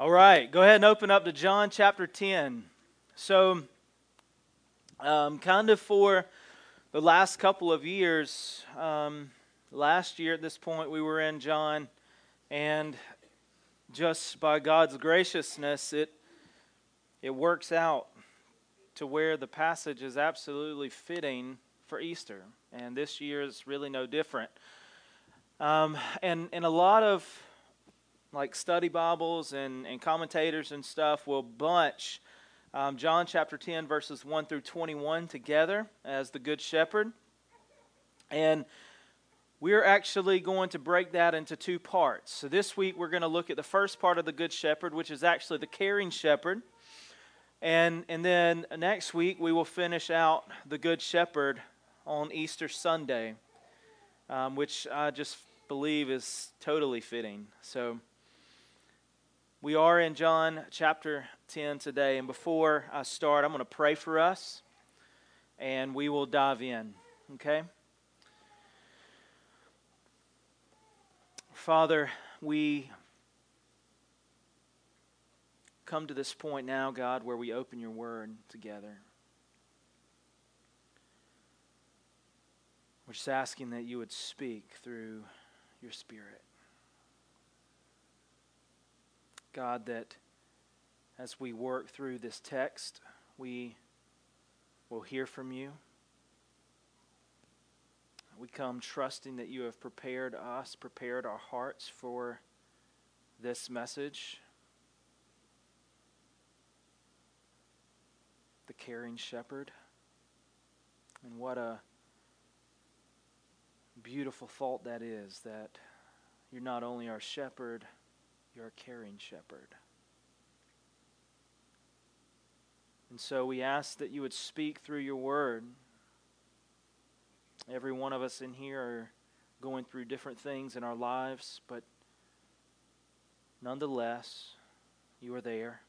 All right, go ahead and open up to John chapter 10. So, um, kind of for the last couple of years, um, last year at this point, we were in John, and just by God's graciousness, it, it works out to where the passage is absolutely fitting for Easter. And this year is really no different. Um, and, and a lot of like study Bibles and, and commentators and stuff will bunch um, John chapter 10, verses 1 through 21 together as the Good Shepherd. And we're actually going to break that into two parts. So this week we're going to look at the first part of the Good Shepherd, which is actually the caring shepherd. And, and then next week we will finish out the Good Shepherd on Easter Sunday, um, which I just believe is totally fitting. So we are in John chapter 10 today. And before I start, I'm going to pray for us and we will dive in. Okay? Father, we come to this point now, God, where we open your word together. We're just asking that you would speak through your spirit. God, that as we work through this text, we will hear from you. We come trusting that you have prepared us, prepared our hearts for this message. The caring shepherd. And what a beautiful thought that is that you're not only our shepherd you're a caring shepherd. And so we ask that you would speak through your word. Every one of us in here are going through different things in our lives, but nonetheless, you are there.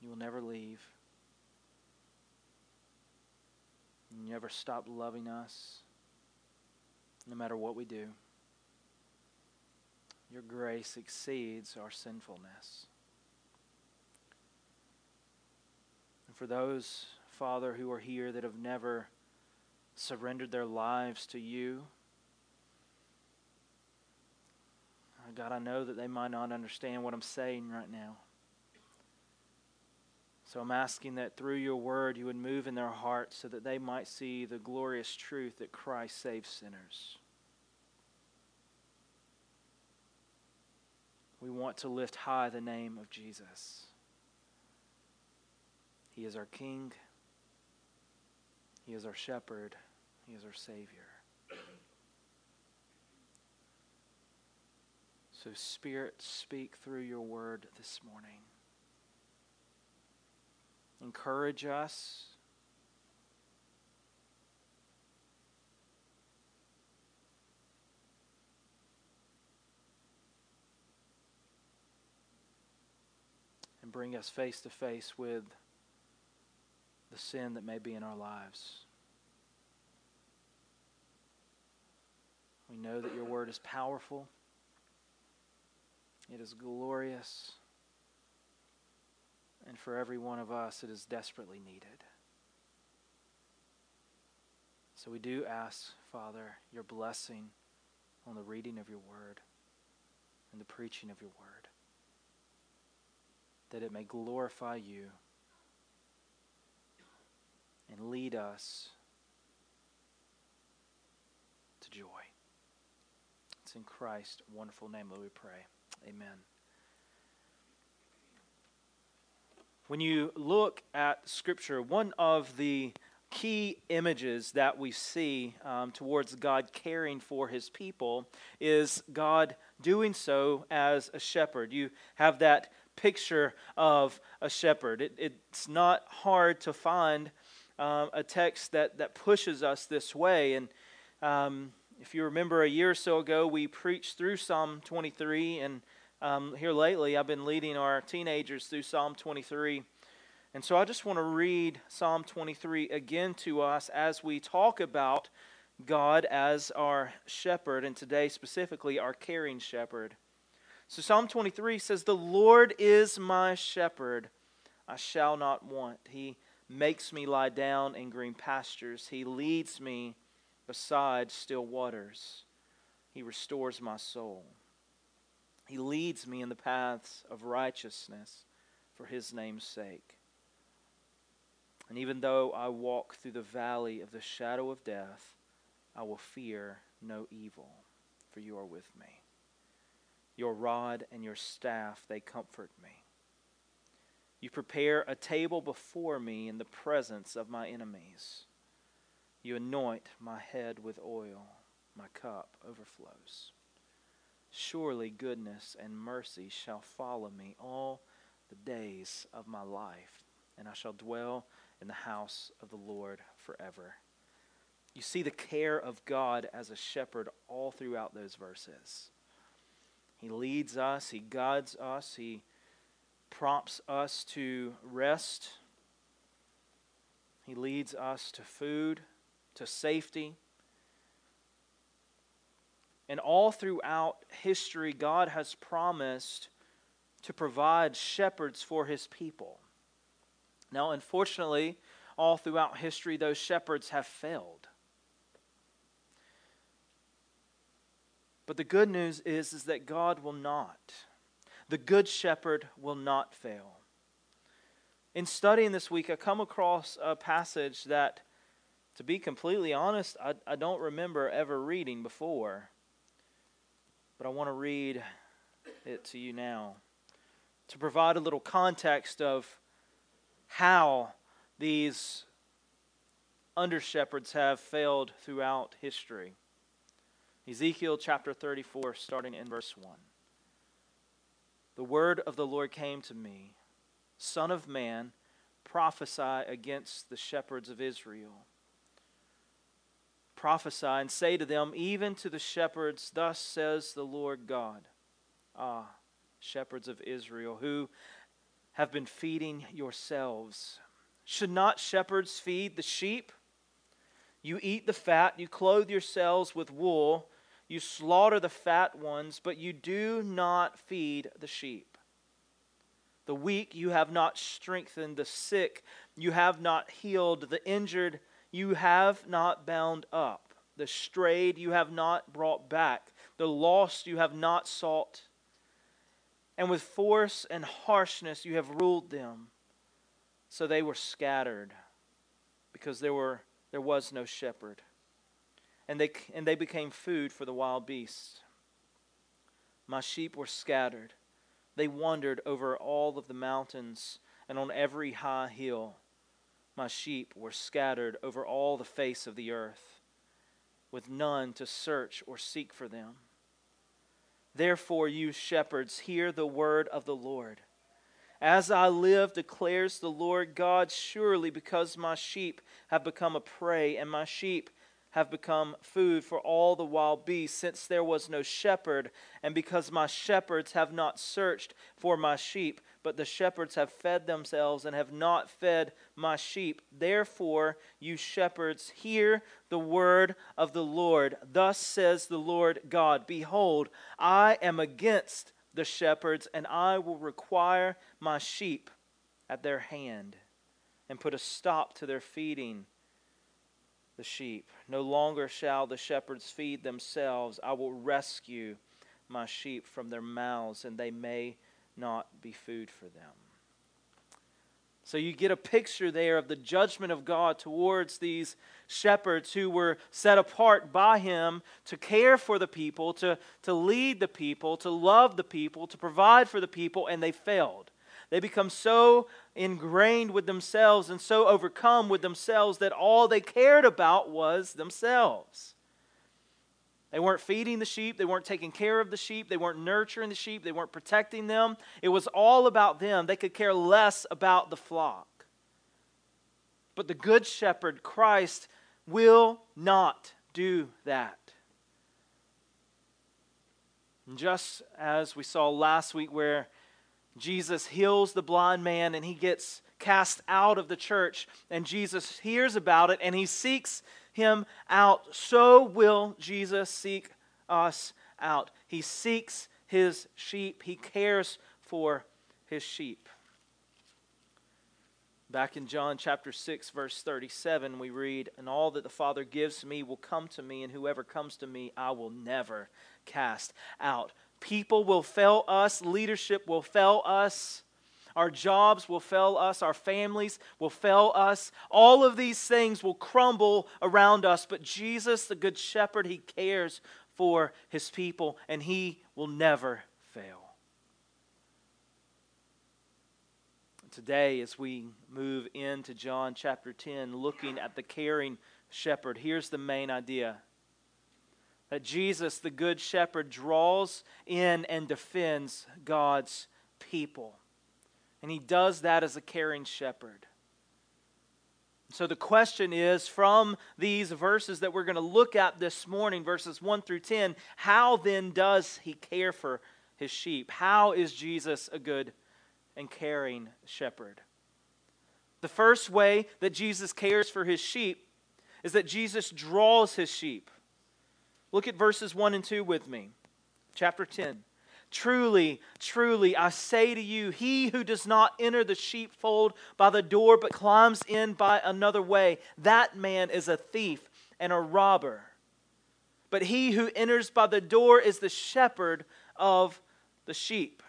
You will never leave. You never stop loving us, no matter what we do. Your grace exceeds our sinfulness. And for those, Father, who are here that have never surrendered their lives to you, uh, God, I know that they might not understand what I'm saying right now. So I'm asking that through your word you would move in their hearts so that they might see the glorious truth that Christ saves sinners. We want to lift high the name of Jesus. He is our King, He is our shepherd, He is our Savior. So, Spirit, speak through your word this morning. Encourage us bring us face to face with the sin that may be in our lives. We know that your word is powerful, it is glorious, and for every one of us, it is desperately needed. So we do ask, Father, your blessing on the reading of your word and the preaching of your word that it may glorify you and lead us to joy. It's in Christ's wonderful name that we pray. Amen. When you look at Scripture, one of the key images that we see um, towards God caring for his people is God doing so as a shepherd. You have that picture of a shepherd. It, it's not hard to find um, a text that, that pushes us this way. And um, if you remember a year or so ago, we preached through Psalm 23. And um, here lately, I've been leading our teenagers through Psalm 23. And so I just want to read Psalm 23 again to us as we talk about God as our shepherd, and today specifically our caring shepherd. So Psalm 23 says, The Lord is my shepherd, I shall not want. He makes me lie down in green pastures, He leads me beside still waters, He restores my soul. He leads me in the paths of righteousness for His name's sake. And even though I walk through the valley of the shadow of death, I will fear no evil, for you are with me. Your rod and your staff, they comfort me. You prepare a table before me in the presence of my enemies. You anoint my head with oil, my cup overflows. Surely goodness and mercy shall follow me all the days of my life, and I shall dwell in the house of the Lord forever. You see the care of God as a shepherd all throughout those verses. He leads us, He guides us, He prompts us to rest, He leads us to food, to safety. And all throughout history, God has promised to provide shepherds for His people. Now, unfortunately, all throughout history, those shepherds have failed. But the good news is, is that God will not. The good shepherd will not fail. In studying this week, I come across a passage that, to be completely honest, I, I don't remember ever reading before. But I want to read it to you now to provide a little context of how these under shepherds have failed throughout history. Ezekiel chapter 34, starting in verse 1. The word of the Lord came to me Son of man, prophesy against the shepherds of Israel. Prophesy and say to them, even to the shepherds, Thus says the Lord God. Ah, shepherds of Israel, who have been feeding yourselves. Should not shepherds feed the sheep? You eat the fat, you clothe yourselves with wool, you slaughter the fat ones, but you do not feed the sheep. The weak you have not strengthened, the sick you have not healed, the injured you have not bound up, the strayed you have not brought back, the lost you have not sought and with force and harshness you have ruled them. So they were scattered because there, were, there was no shepherd. And they, and they became food for the wild beasts. My sheep were scattered. They wandered over all of the mountains and on every high hill. My sheep were scattered over all the face of the earth, with none to search or seek for them. Therefore, you shepherds, hear the word of the Lord. As I live, declares the Lord God, surely because my sheep have become a prey, and my sheep have become food for all the wild beasts, since there was no shepherd, and because my shepherds have not searched for my sheep, but the shepherds have fed themselves and have not fed my sheep. Therefore, you shepherds, hear the word of the Lord. Thus says the Lord God Behold, I am against the shepherds, and I will require my sheep at their hand, and put a stop to their feeding the sheep. No longer shall the shepherds feed themselves. I will rescue my sheep from their mouths, and they may not be food for them. So you get a picture there of the judgment of God towards these shepherds who were set apart by Him to care for the people, to, to lead the people, to love the people, to provide for the people, and they failed. They become so ingrained with themselves and so overcome with themselves that all they cared about was themselves. They weren't feeding the sheep, they weren't taking care of the sheep, they weren't nurturing the sheep, they weren't protecting them. It was all about them. They could care less about the flock. But the Good Shepherd, Christ, will not do that. And just as we saw last week, where Jesus heals the blind man and he gets cast out of the church, and Jesus hears about it and he seeks him out. So will Jesus seek us out. He seeks his sheep. He cares for his sheep. Back in John chapter 6, verse 37, we read, And all that the Father gives me will come to me, and whoever comes to me, I will never cast out. People will fail us, leadership will fail us, our jobs will fail us, our families will fail us. All of these things will crumble around us, but Jesus, the Good Shepherd, He cares for His people, and He will never fail. Today, as we move into John chapter 10, looking at the caring shepherd, here's the main idea that Jesus, the Good Shepherd, draws in and defends God's people. And he does that as a caring shepherd. So the question is from these verses that we're going to look at this morning, verses 1 through 10, how then does he care for his sheep? How is Jesus a good and caring shepherd? The first way that Jesus cares for his sheep is that Jesus draws his sheep. Look at verses 1 and 2 with me. Chapter 10. Truly, truly, I say to you, he who does not enter the sheepfold by the door but climbs in by another way, that man is a thief and a robber. But he who enters by the door is the shepherd of the sheep.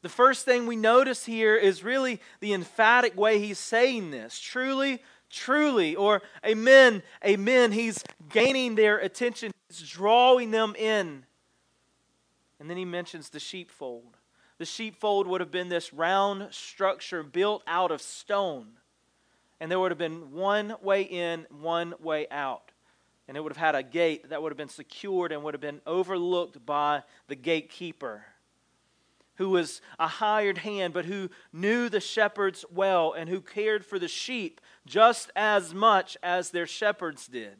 The first thing we notice here is really the emphatic way he's saying this. Truly, truly, or amen, amen. He's gaining their attention, he's drawing them in. And then he mentions the sheepfold. The sheepfold would have been this round structure built out of stone. And there would have been one way in, one way out. And it would have had a gate that would have been secured and would have been overlooked by the gatekeeper who was a hired hand, but who knew the shepherds well and who cared for the sheep just as much as their shepherds did.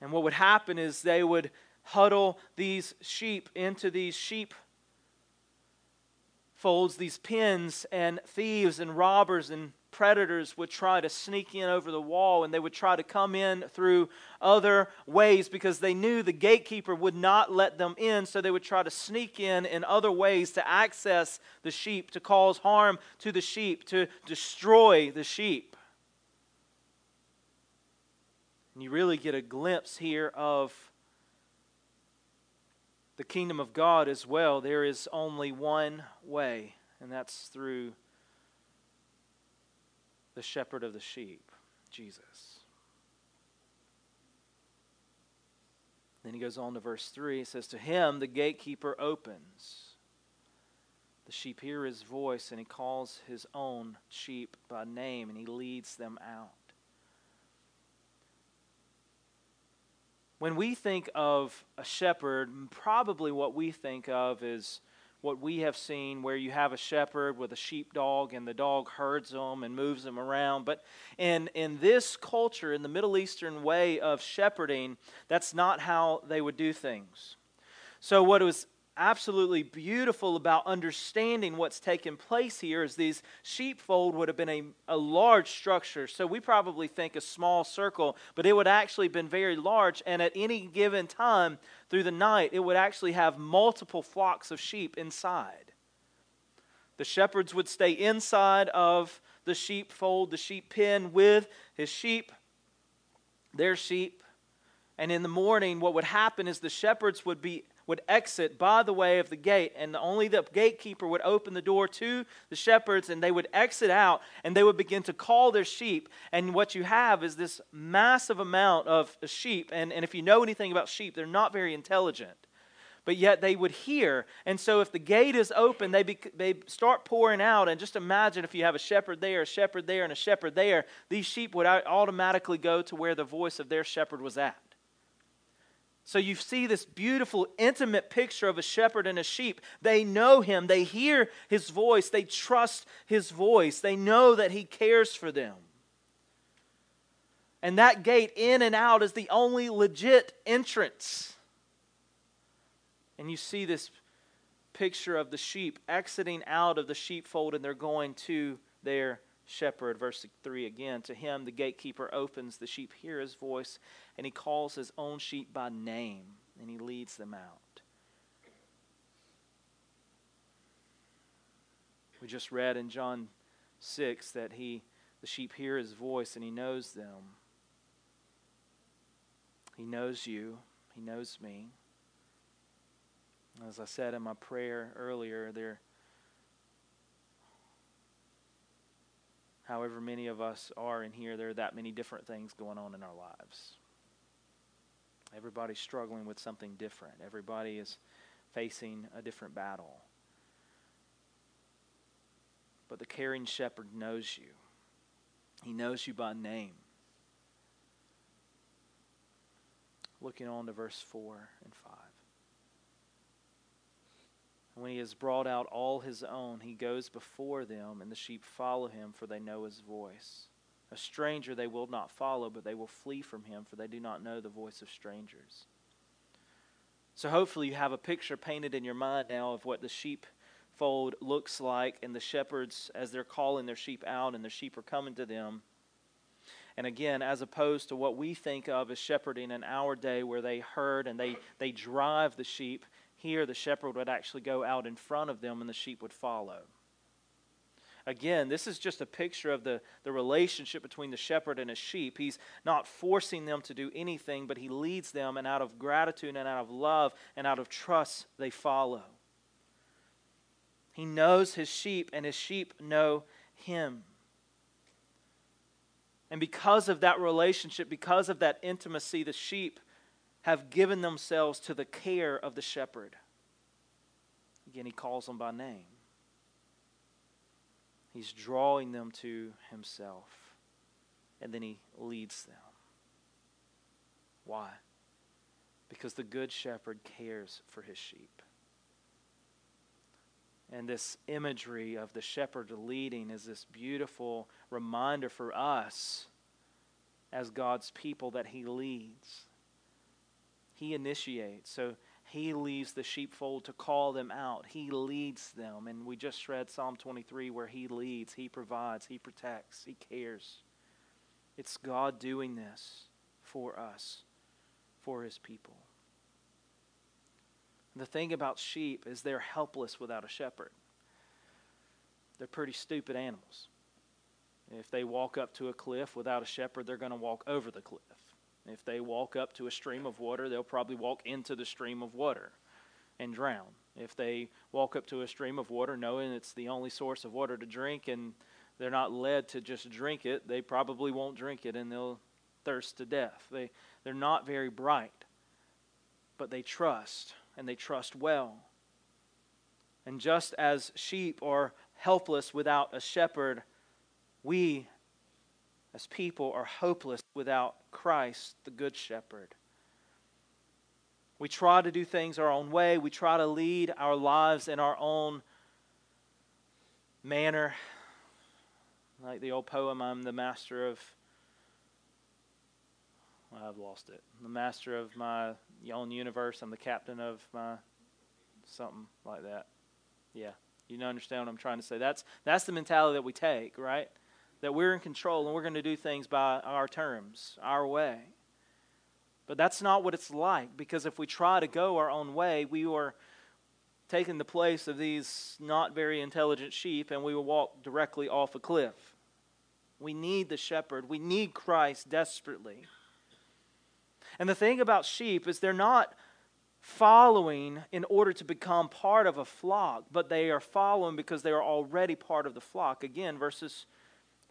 And what would happen is they would huddle these sheep into these sheep folds, these pens, and thieves and robbers and predators would try to sneak in over the wall and they would try to come in through other ways because they knew the gatekeeper would not let them in. So they would try to sneak in in other ways to access the sheep, to cause harm to the sheep, to destroy the sheep. And you really get a glimpse here of the kingdom of God as well. There is only one way, and that's through the shepherd of the sheep, Jesus. Then he goes on to verse 3. He says, To him the gatekeeper opens. The sheep hear his voice, and he calls his own sheep by name, and he leads them out. When we think of a shepherd, probably what we think of is what we have seen where you have a shepherd with a sheepdog and the dog herds them and moves them around. But in, in this culture, in the Middle Eastern way of shepherding, that's not how they would do things. So, what was absolutely beautiful about understanding what's taken place here is these sheepfold would have been a, a large structure. So we probably think a small circle, but it would actually been very large. And at any given time through the night, it would actually have multiple flocks of sheep inside. The shepherds would stay inside of the sheepfold, the sheep pen with his sheep, their sheep. And in the morning, what would happen is the shepherds would be would exit by the way of the gate, and only the gatekeeper would open the door to the shepherds, and they would exit out, and they would begin to call their sheep. And what you have is this massive amount of sheep. And, and if you know anything about sheep, they're not very intelligent. But yet they would hear. And so if the gate is open, they, be, they start pouring out. And just imagine if you have a shepherd there, a shepherd there, and a shepherd there, these sheep would automatically go to where the voice of their shepherd was at. So you see this beautiful, intimate picture of a shepherd and a sheep. They know him, they hear his voice, they trust his voice, they know that he cares for them. And that gate in and out is the only legit entrance. And you see this picture of the sheep exiting out of the sheepfold and they're going to their shepherd. Verse 3 again To him the gatekeeper opens, the sheep hear his voice, and he calls his own sheep by name and he leads them out. We just read in John 6 that he the sheep hear his voice and he knows them. He knows you, he knows me. As I said in my prayer earlier, there however many of us are in here, there are that many different things going on in our lives. Everybody's struggling with something different. Everybody is facing a different battle. But the caring shepherd knows you. He knows you by name. Looking on to verse 4 and 5. When he has brought out all his own, he goes before them, and the sheep follow him, for they know his voice. A stranger they will not follow, but they will flee from him, for they do not know the voice of strangers. So hopefully you have a picture painted in your mind now of what the sheepfold looks like, and the shepherds, as they're calling their sheep out, and the sheep are coming to them. And again, as opposed to what we think of as shepherding in our day, where they herd and they, they drive the sheep, here the shepherd would actually go out in front of them and the sheep would follow. Again, this is just a picture of the, the relationship between the shepherd and his sheep. He's not forcing them to do anything, but he leads them, and out of gratitude and out of love and out of trust, they follow. He knows his sheep, and his sheep know him. And because of that relationship, because of that intimacy, the sheep have given themselves to the care of the shepherd. Again, he calls them by name. He's drawing them to himself, and then he leads them. Why? Because the good shepherd cares for his sheep. And this imagery of the shepherd leading is this beautiful reminder for us as God's people that He leads. He initiates. So He leaves the sheepfold to call them out. He leads them. And we just read Psalm 23 where He leads, He provides, He protects, He cares. It's God doing this for us, for His people. The thing about sheep is they're helpless without a shepherd. They're pretty stupid animals. If they walk up to a cliff without a shepherd, they're going to walk over the cliff. If they walk up to a stream of water, they'll probably walk into the stream of water and drown. If they walk up to a stream of water knowing it's the only source of water to drink and they're not led to just drink it, they probably won't drink it and they'll thirst to death. They, they're not very bright, but they trust and they trust well. And just as sheep are helpless without a shepherd, we as people are hopeless without Christ, the Good Shepherd. We try to do things our own way. We try to lead our lives in our own manner. Like the old poem, I'm the master of. Well, I've lost it. I'm The master of my own universe. I'm the captain of my something like that. Yeah, you understand what I'm trying to say. That's that's the mentality that we take, right? That we're in control and we're going to do things by our terms, our way. But that's not what it's like because if we try to go our own way, we are taking the place of these not very intelligent sheep and we will walk directly off a cliff. We need the shepherd. We need Christ desperately. And the thing about sheep is they're not following in order to become part of a flock, but they are following because they are already part of the flock. Again, verses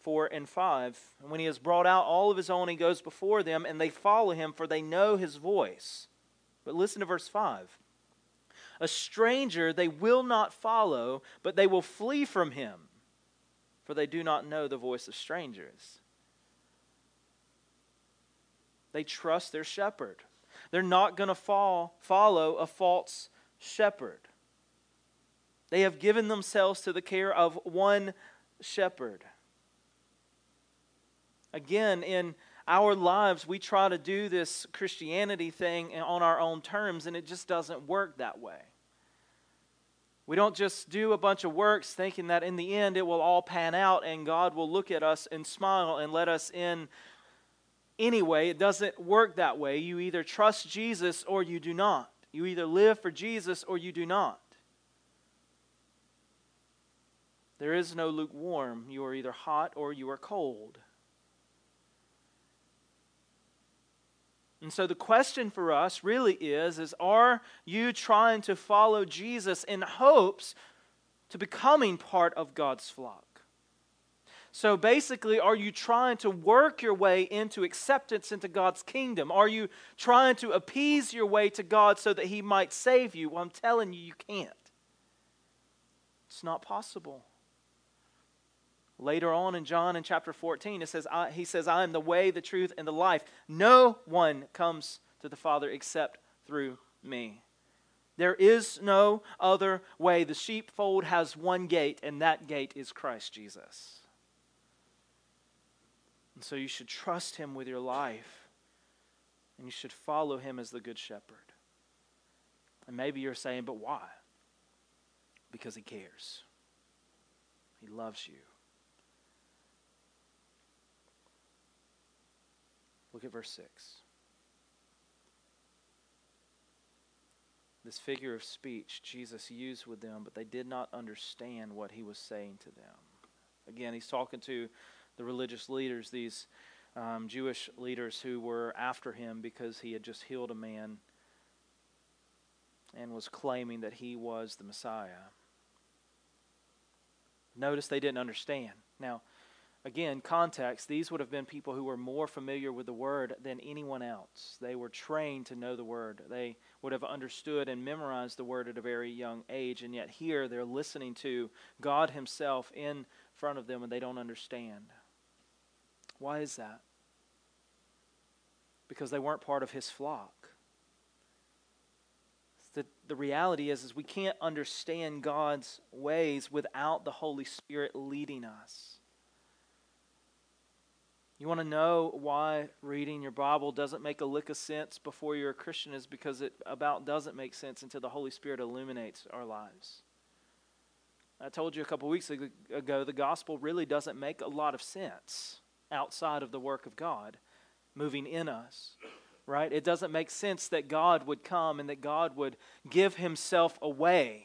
4 and 5. And when he has brought out all of his own, he goes before them, and they follow him, for they know his voice. But listen to verse 5. A stranger they will not follow, but they will flee from him, for they do not know the voice of strangers. They trust their shepherd. They're not going to follow a false shepherd. They have given themselves to the care of one shepherd. Again, in our lives, we try to do this Christianity thing on our own terms, and it just doesn't work that way. We don't just do a bunch of works thinking that in the end it will all pan out and God will look at us and smile and let us in anyway. It doesn't work that way. You either trust Jesus or you do not. You either live for Jesus or you do not. There is no lukewarm. You are either hot or you are cold. And so the question for us really is is are you trying to follow Jesus in hopes to becoming part of God's flock? So basically, are you trying to work your way into acceptance into God's kingdom? Are you trying to appease your way to God so that He might save you? Well, I'm telling you, you can't. It's not possible. Later on in John in chapter 14, it says, I, He says, I am the way, the truth, and the life. No one comes to the Father except through me. There is no other way. The sheepfold has one gate, and that gate is Christ Jesus. And so you should trust him with your life, and you should follow him as the good shepherd. And maybe you're saying, but why? Because he cares, he loves you. Look at verse 6. This figure of speech Jesus used with them, but they did not understand what he was saying to them. Again, he's talking to the religious leaders, these um, Jewish leaders who were after him because he had just healed a man and was claiming that he was the Messiah. Notice they didn't understand. Now, Again, context, these would have been people who were more familiar with the word than anyone else. They were trained to know the word. They would have understood and memorized the word at a very young age, and yet here they're listening to God Himself in front of them and they don't understand. Why is that? Because they weren't part of His flock. The, the reality is, is we can't understand God's ways without the Holy Spirit leading us. You want to know why reading your Bible doesn't make a lick of sense before you're a Christian is because it about doesn't make sense until the Holy Spirit illuminates our lives. I told you a couple weeks ago the gospel really doesn't make a lot of sense outside of the work of God moving in us. Right? It doesn't make sense that God would come and that God would give himself away.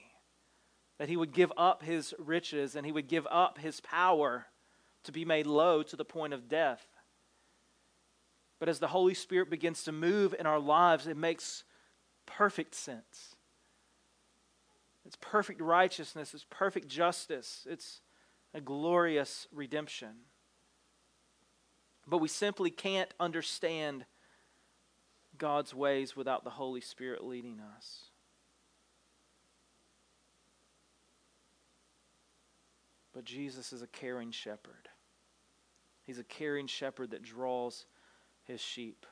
That he would give up his riches and he would give up his power to be made low to the point of death. But as the Holy Spirit begins to move in our lives, it makes perfect sense. It's perfect righteousness, it's perfect justice, it's a glorious redemption. But we simply can't understand God's ways without the Holy Spirit leading us. But Jesus is a caring shepherd. He's a caring shepherd that draws his sheep.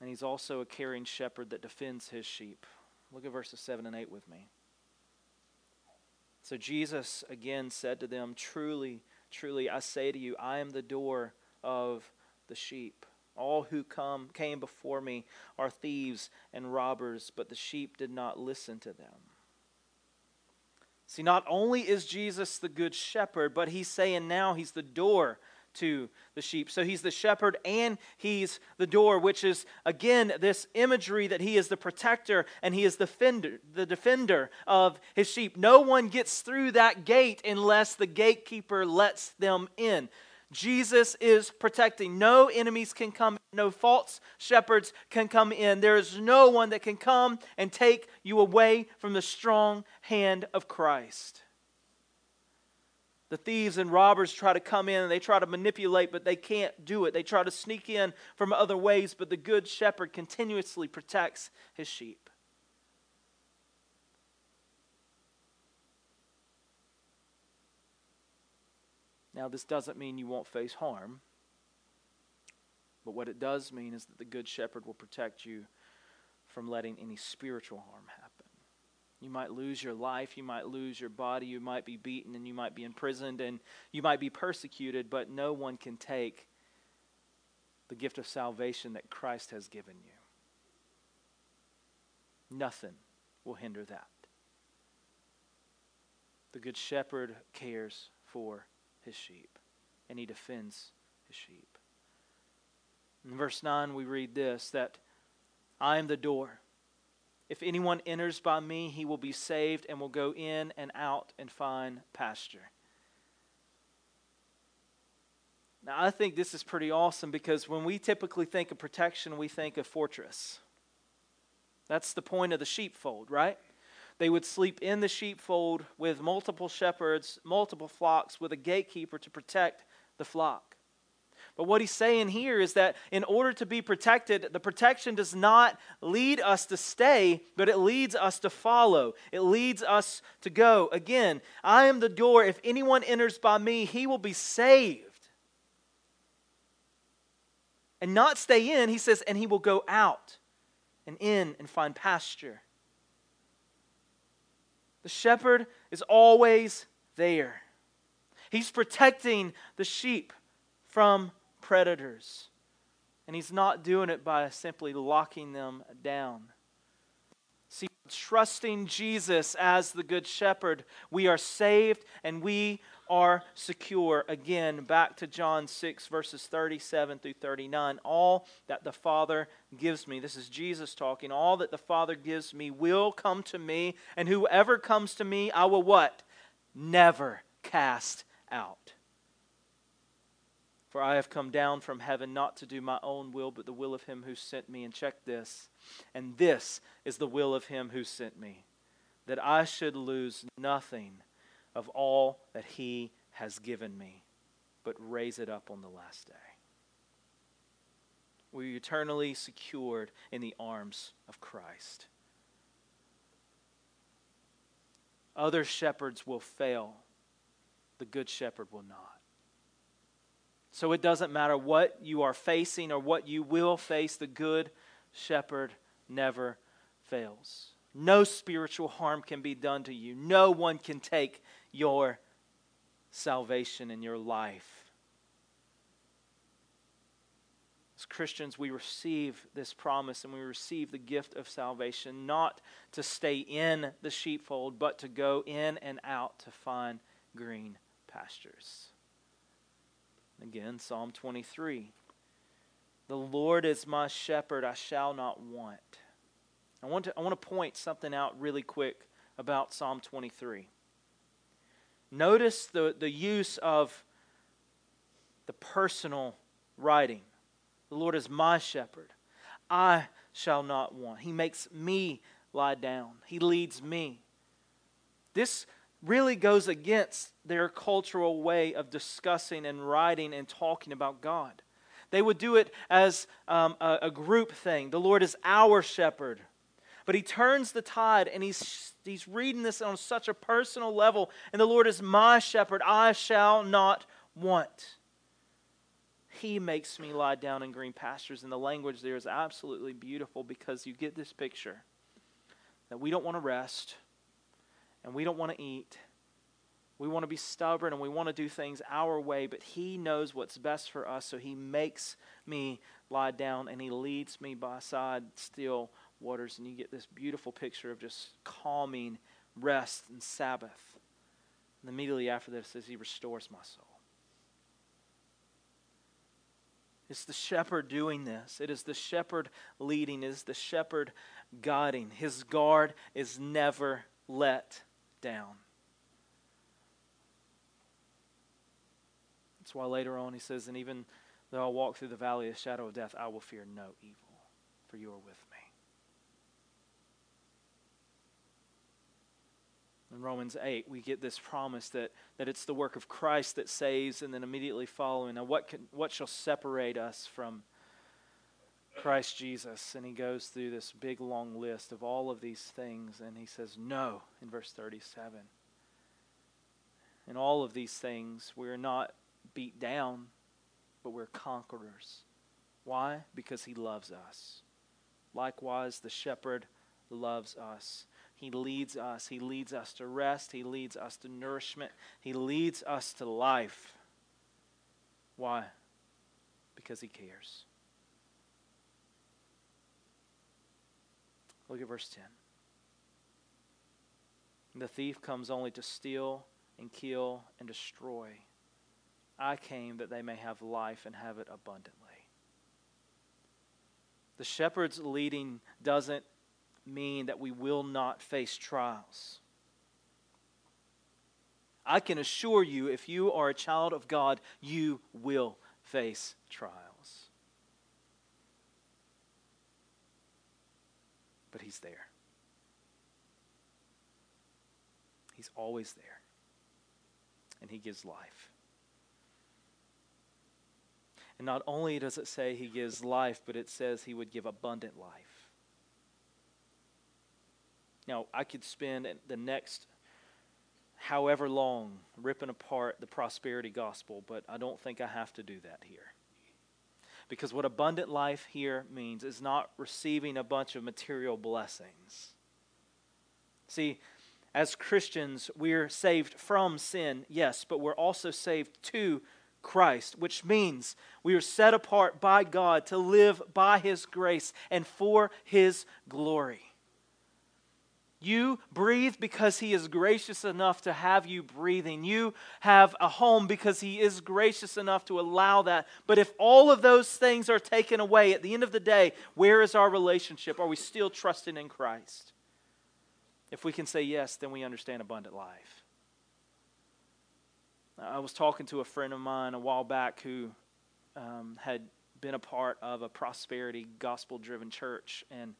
And he's also a caring shepherd that defends his sheep. Look at verses 7 and 8 with me. So Jesus again said to them, Truly, truly, I say to you, I am the door of the sheep. All who come came before me are thieves and robbers, but the sheep did not listen to them. See, not only is Jesus the good shepherd, but he's saying now he's the door to the sheep. So he's the shepherd and he's the door, which is again this imagery that he is the protector and he is the defender, the defender of his sheep. No one gets through that gate unless the gatekeeper lets them in. Jesus is protecting. No enemies can come, no false shepherds can come in. There is no one that can come and take you away from the strong hand of Christ. The thieves and robbers try to come in and they try to manipulate, but they can't do it. They try to sneak in from other ways, but the good shepherd continuously protects his sheep. Now, this doesn't mean you won't face harm, but what it does mean is that the Good Shepherd will protect you from letting any spiritual harm happen. You might lose your life, you might lose your body, you might be beaten, and you might be imprisoned, and you might be persecuted, but no one can take the gift of salvation that Christ has given you. Nothing will hinder that. The Good Shepherd cares for his sheep, and he defends his sheep. In verse 9, we read this that I am the door. If anyone enters by me, he will be saved and will go in and out and find pasture. Now, I think this is pretty awesome because when we typically think of protection, we think of fortress. That's the point of the sheepfold, right? They would sleep in the sheepfold with multiple shepherds, multiple flocks, with a gatekeeper to protect the flock. But what he's saying here is that in order to be protected, the protection does not lead us to stay, but it leads us to follow. It leads us to go. Again, I am the door. If anyone enters by me, he will be saved. And not stay in, he says, and he will go out and in and find pasture. The shepherd is always there. He's protecting the sheep from predators. And he's not doing it by simply locking them down. See, trusting Jesus as the Good Shepherd, we are saved and we are secure. Again, back to John 6, verses 37 through 39. All that the Father gives me, this is Jesus talking, all that the Father gives me will come to me, and whoever comes to me, I will what? Never cast out. For I have come down from heaven not to do my own will, but the will of him who sent me. And check this. And this is the will of him who sent me, that I should lose nothing of all that he has given me, but raise it up on the last day. We're eternally secured in the arms of Christ. Other shepherds will fail, the good shepherd will not. So it doesn't matter what you are facing or what you will face, the good shepherd never fails. No spiritual harm can be done to you. No one can take your salvation in your life. As Christians, we receive this promise and we receive the gift of salvation, not to stay in the sheepfold, but to go in and out to find green pastures. Again, Psalm 23. The Lord is my shepherd, I shall not want. I want to, I want to point something out really quick about Psalm 23. Notice the, the use of the personal writing. The Lord is my shepherd. I shall not want. He makes me lie down, He leads me. This really goes against their cultural way of discussing and writing and talking about God. They would do it as um, a, a group thing. The Lord is our shepherd. But he turns the tide and he's, he's reading this on such a personal level. And the Lord is my shepherd, I shall not want. He makes me lie down in green pastures. And the language there is absolutely beautiful because you get this picture that we don't want to rest and we don't want to eat. We want to be stubborn and we want to do things our way, but He knows what's best for us, so He makes me lie down and He leads me beside still waters. And you get this beautiful picture of just calming rest and Sabbath. And immediately after this, says, He restores my soul. It's the shepherd doing this. It is the shepherd leading. It is the shepherd guiding. His guard is never let down. That's why later on he says, And even though I walk through the valley of the shadow of death, I will fear no evil, for you are with me. In Romans 8, we get this promise that, that it's the work of Christ that saves, and then immediately following, now what, can, what shall separate us from Christ Jesus. And he goes through this big long list of all of these things, and he says, No, in verse 37. In all of these things, we're not beat down, but we're conquerors. Why? Because he loves us. Likewise, the shepherd loves us. He leads us. He leads us to rest. He leads us to nourishment. He leads us to life. Why? Because he cares. Look at verse 10. The thief comes only to steal and kill and destroy. I came that they may have life and have it abundantly. The shepherd's leading doesn't mean that we will not face trials. I can assure you, if you are a child of God, you will face trials. But He's there. He's always there. And He gives life. And not only does it say He gives life, but it says He would give abundant life. Now, I could spend the next however long ripping apart the prosperity gospel, but I don't think I have to do that here. Because what abundant life here means is not receiving a bunch of material blessings. See, as Christians, we're saved from sin, yes, but we're also saved to Christ, which means we are set apart by God to live by His grace and for His glory. You breathe because He is gracious enough to have you breathing. You have a home because He is gracious enough to allow that. But if all of those things are taken away, at the end of the day, where is our relationship? Are we still trusting in Christ? If we can say yes, then we understand abundant life. I was talking to a friend of mine a while back who um, had been a part of a prosperity gospel driven church. And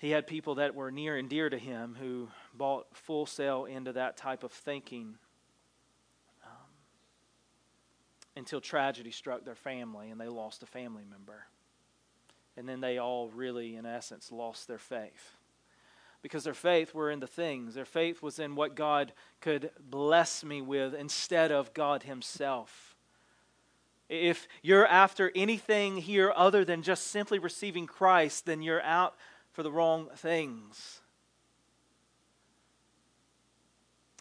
he had people that were near and dear to him who bought full sail into that type of thinking um, until tragedy struck their family and they lost a family member. And then they all really, in essence, lost their faith. Because their faith were in the things. Their faith was in what God could bless me with instead of God Himself. If you're after anything here other than just simply receiving Christ, then you're out for the wrong things.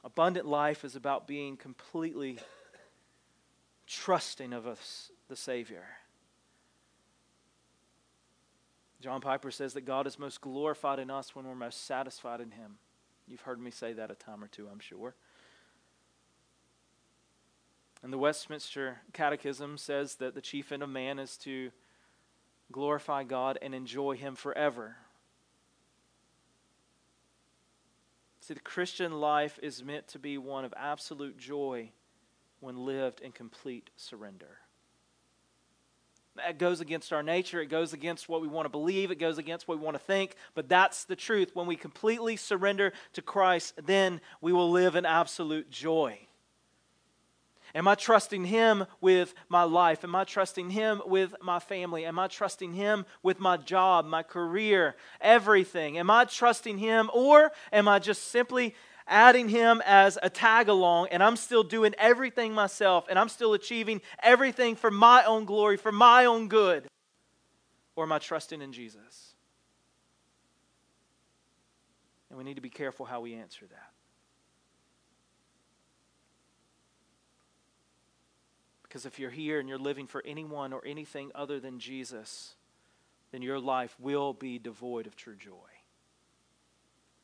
Abundant life is about being completely trusting of us, the Savior. John Piper says that God is most glorified in us when we're most satisfied in Him. You've heard me say that a time or two, I'm sure. And the Westminster Catechism says that the chief end of man is to glorify God and enjoy Him forever. See, the Christian life is meant to be one of absolute joy when lived in complete surrender. That goes against our nature. It goes against what we want to believe. It goes against what we want to think. But that's the truth. When we completely surrender to Christ, then we will live in absolute joy. Am I trusting Him with my life? Am I trusting Him with my family? Am I trusting Him with my job, my career, everything? Am I trusting Him or am I just simply adding Him as a tag along and I'm still doing everything myself and I'm still achieving everything for my own glory, for my own good? Or am I trusting in Jesus? And we need to be careful how we answer that. Because if you're here and you're living for anyone or anything other than Jesus, then your life will be devoid of true joy.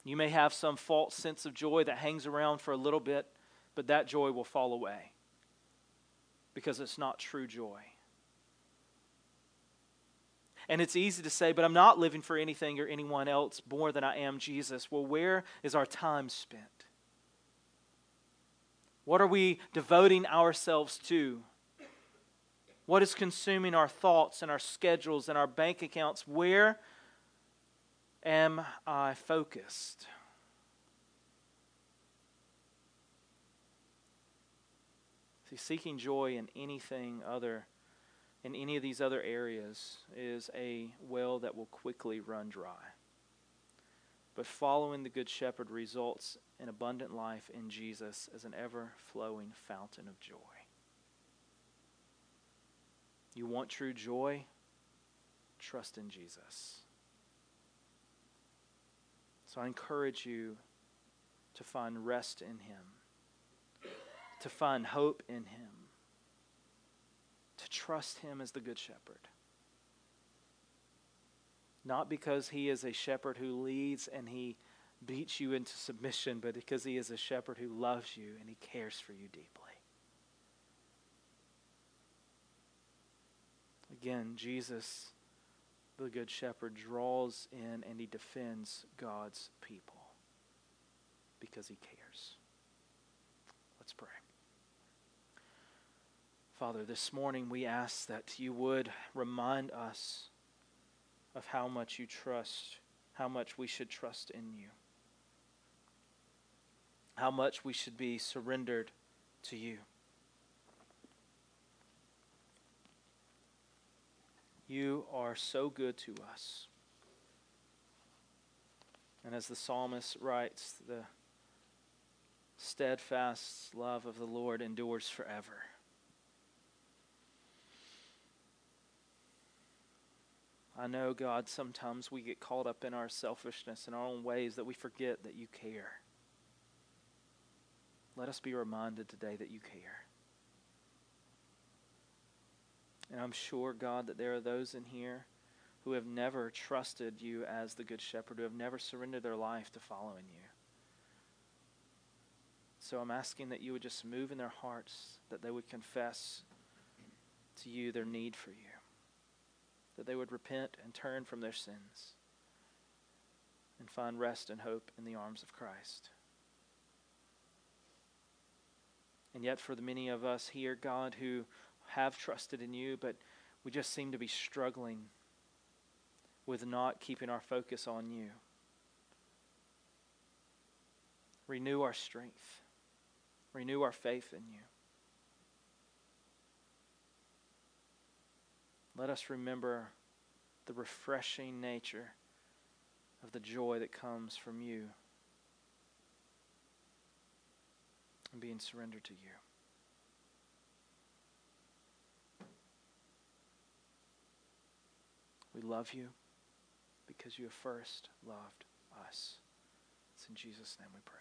You may have some false sense of joy that hangs around for a little bit, but that joy will fall away because it's not true joy. And it's easy to say, but I'm not living for anything or anyone else more than I am Jesus. Well, where is our time spent? What are we devoting ourselves to? What is consuming our thoughts and our schedules and our bank accounts? Where am I focused? See, seeking joy in anything other, in any of these other areas, is a well that will quickly run dry. But following the Good Shepherd results in abundant life in Jesus as an ever flowing fountain of joy. You want true joy? Trust in Jesus. So I encourage you to find rest in Him, to find hope in Him, to trust Him as the Good Shepherd. Not because He is a shepherd who leads and He beats you into submission, but because He is a shepherd who loves you and He cares for you deeply. Again, Jesus, the Good Shepherd draws in and he defends God's people because he cares. Let's pray. Father, this morning we ask that you would remind us of how much you trust, how much we should trust in you, how much we should be surrendered to you. You are so good to us. And as the psalmist writes, the steadfast love of the Lord endures forever. I know, God, sometimes we get caught up in our selfishness and our own ways that we forget that you care. Let us be reminded today that you care. And I'm sure, God, that there are those in here who have never trusted you as the Good Shepherd, who have never surrendered their life to following you. So I'm asking that you would just move in their hearts, that they would confess to you their need for you, that they would repent and turn from their sins and find rest and hope in the arms of Christ. And yet, for the many of us here, God, who have trusted in you, but we just seem to be struggling with not keeping our focus on you. Renew our strength, renew our faith in you. Let us remember the refreshing nature of the joy that comes from you and being surrendered to you. We love you because you have first loved us. It's in Jesus' name we pray.